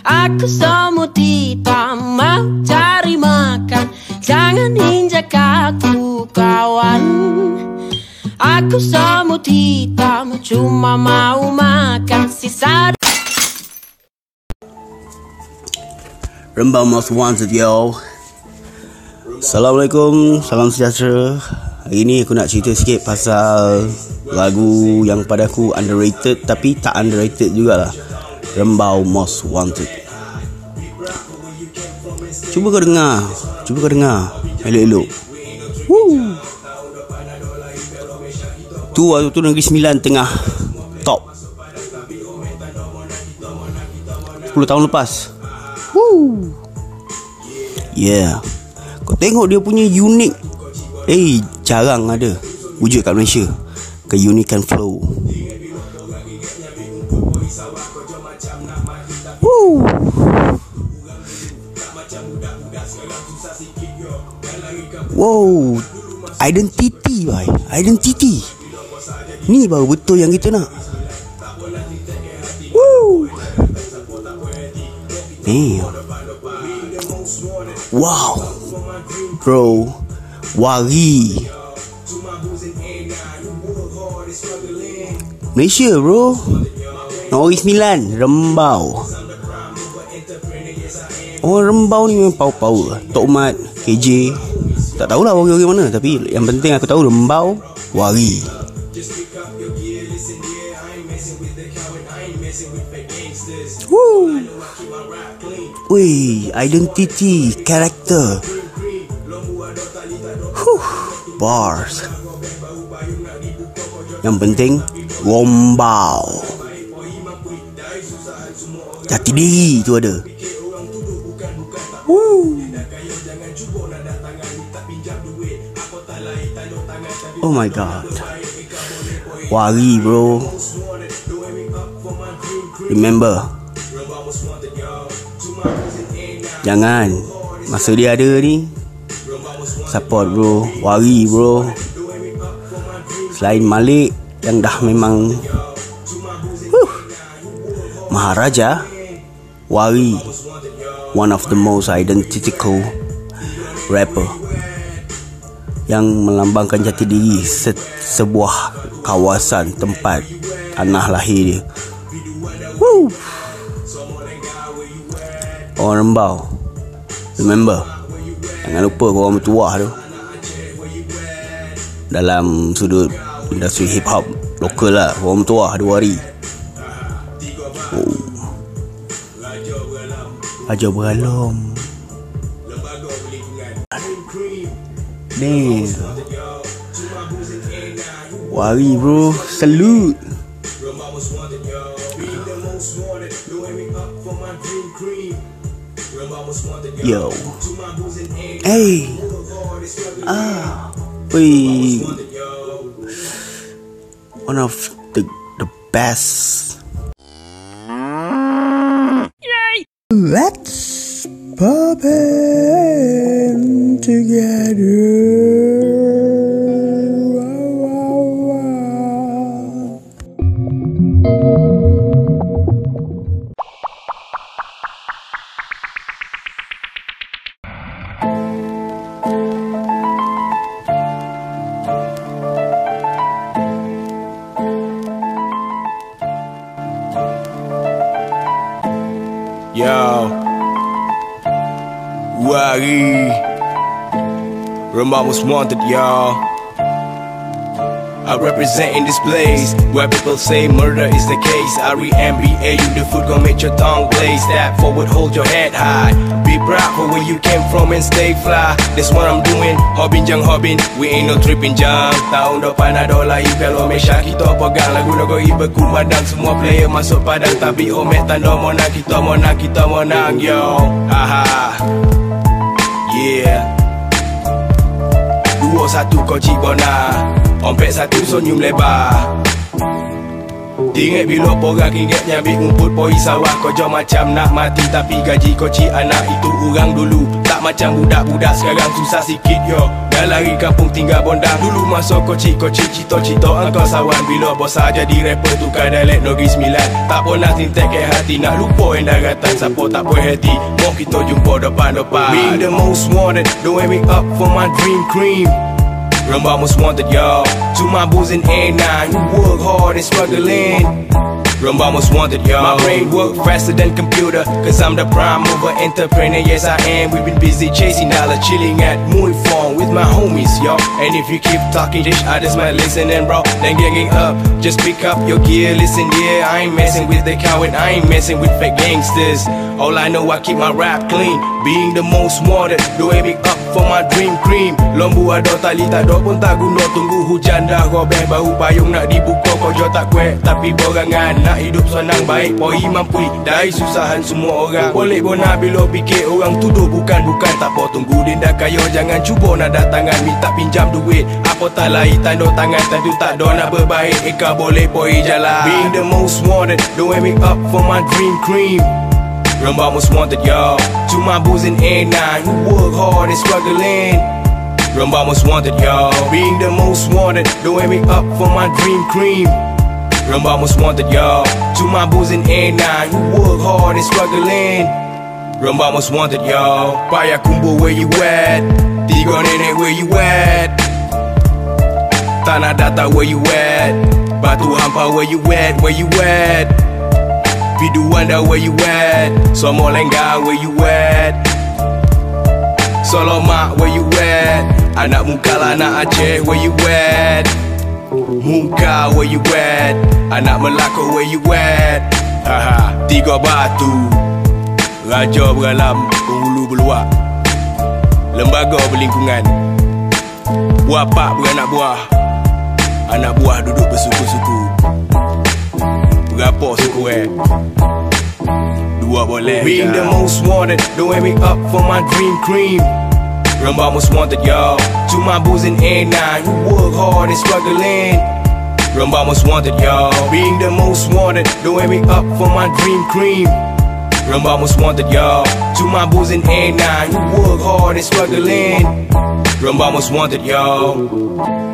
Aku semut hitam mau cari makan. Jangan injak aku kawan. Aku semut hitam cuma mau makan. Sisa Rembang Most Wanted yo Assalamualaikum Salam sejahtera Hari ni aku nak cerita sikit pasal Lagu yang pada aku underrated Tapi tak underrated jugalah Rembau Most Wanted Cuba kau dengar Cuba kau dengar Elok-elok Woo. Tu waktu tu Negeri Sembilan tengah Top 10 tahun lepas Woo. Yeah. Kau tengok dia punya unik. Eh, jarang ada wujud kat Malaysia. Keunikan flow. Woo. Wow, identity boy, identity. Ni baru betul yang kita nak. Woo. Damn. Wow. Bro. Wari. Malaysia bro. Nori Sembilan. Rembau. Orang Rembau ni memang power-power. Tok Mat. KJ. Tak tahulah orang-orang mana. Tapi yang penting aku tahu Rembau. Wari. Woo. Wih, identity, character. Huh, bars. Yang penting, gombau. Jati diri tu ada. Woo. Oh my god. Wari bro. Remember. Jangan Masa dia ada ni Support bro. Wari bro. Selain Malik Yang dah memang huh, Maharaja Wari One of the most identical Rapper Yang melambangkan jati diri se- Sebuah kawasan Tempat Tanah lahir dia. Woo. Orang rembau. Remember Jangan lupa korang bertuah tu. Dalam sudut Industri hip hop Lokal lah Korang bertuah dua hari. Oh. Raja Beralom. Damn Wari bro. Salute Yo. Hey. Ah. We. One of the the best. Yay. Let's pop in together. Yo. Wari. Rembang was wanted, y'all. I represent in this place where people say murder is the case. I re MBA you the food gon' make your tongue blaze Step forward, hold your head high. Be proud for where you came from and stay fly. That's what I'm doing. Hobbin jang hobbin, we ain't no tripping jang. Tahun depan ada lagi kalau Mesha kita pegang lagu nago iba kumandang semua player masuk padang tapi omet tanda menang kita menang kita menang yo. Haha. Yeah. Dua satu kau cibona Ompek satu senyum lebar. Tinggal bila porang ingat nyambil rumput poi sawah. Kau jauh macam nak mati tapi gaji kau cik anak Itu orang dulu. Tak macam budak-budak sekarang susah sikit yo Dah lari kampung tinggal bondak Dulu masa kau cik kau cik cito-cito engkau sawan. Bila bos jadi rapper tukar dialek negeri sembilan. Tak pernah tintek ke hati nak lupa yang daratan Siapa tak puas hati mau kita jumpa depan-depan. Being the most wanted don't wake me up for my dream cream. Remember most wanted y'all To my boys in A9 who work hard and struggling Remember most wanted y'all. My brain work faster than computer Cause I'm the prime mover entrepreneur Yes I am. We've been busy chasing dollar Chilling at Muy Fong with my homies y'all. And if you keep talking dish others might listening bro Then ganging up. Just pick up your gear Listen yeah I ain't messing with the coward I ain't messing with fake gangsters. All I know I keep my rap clean Being the most wanted Doing big up for my dream cream. Lombu ada tali tak ada pun tak guna Tunggu hujan dah robeh Baru payung nak dibuka Kau jual tak Tapi borangan Nak hidup senang baik Poi mampu. Dari susahan semua orang. Boleh bona bila fikir Orang tuduh. Bukan-bukan Tak apa tunggu dinda kayo Jangan cuba nak datangan Minta pinjam duit. Apa tak lain tanda tangan Tentu tak ada nak berbaik. Eka boleh poi jalan. Being the most wanted Don't wake me up for my dream cream Remember most wanted y'all To my boys in A9 Who work hard and struggling. Remember most wanted y'all Being the most wanted Don't wake me up for my dream cream Remember most wanted y'all To my boys in A9 Who work hard and struggling. Remember most wanted y'all. Paya Kumbo where you at? Tiga nenek where you at? Tanah Data where you at? Batu Hampa where you at? Where you at? Bidu Wanda where you at? Somo Lengga where you at? Solomak where you at? Anak Mungkal anak Aceh where you at Mungka where you at? Anak Melaka where you at? Haha Tiga batu. Raja beralam Penghulu berluak Lembaga berlingkungan. Buah pak beranak buah. Anak buah duduk bersuku-suku. Berapa suku eh? Dua boleh Being the most wanted Don't me up for my dream cream Remember most wanted y'all. To my boys in A9 Who work hard and struggling? Remember most wanted y'all. Being the most wanted Don't me up for my dream cream. Remember most wanted y'all. To my boys in A9 Who work hard and struggling? Remember most wanted y'all